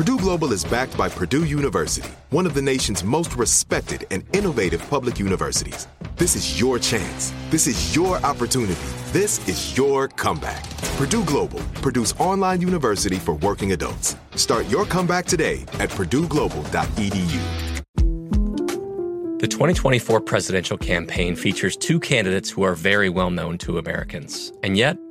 Purdue Global is backed by Purdue University, one of the nation's most respected and innovative public universities. This is your chance. This is your opportunity. This is your comeback. Purdue Global, Purdue's online university for working adults. Start your comeback today at purdueglobal.edu. The 2024 presidential campaign features two candidates who are very well known to Americans. And yet,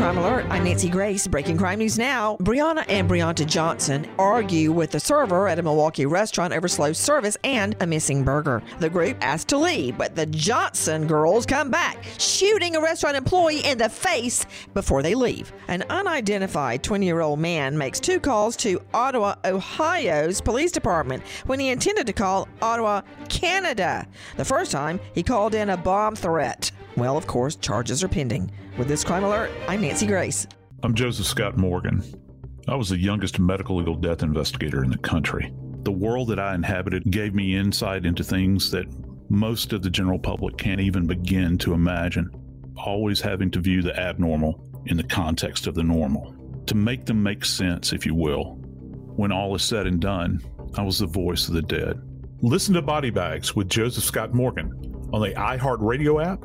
Crime Alert, I'm Nancy Grace. Breaking crime news now. Brianna and Brianta Johnson argue with the server at a Milwaukee restaurant over slow service and a missing burger. The group asked to leave, but the Johnson girls come back, shooting a restaurant employee in the face before they leave. An unidentified 20 year old man makes two calls to Ottawa, Ohio's police department when he intended to call Ottawa, Canada. The first time, he called in a bomb threat. Well, of course, charges are pending. With this crime alert, I'm Nancy Grace. I'm Joseph Scott Morgan. I was the youngest medical legal death investigator in the country. The world that I inhabited gave me insight into things that most of the general public can't even begin to imagine. Always having to view the abnormal in the context of the normal, to make them make sense, if you will. When all is said and done, I was the voice of the dead. Listen to Body Bags with Joseph Scott Morgan on the iHeartRadio app,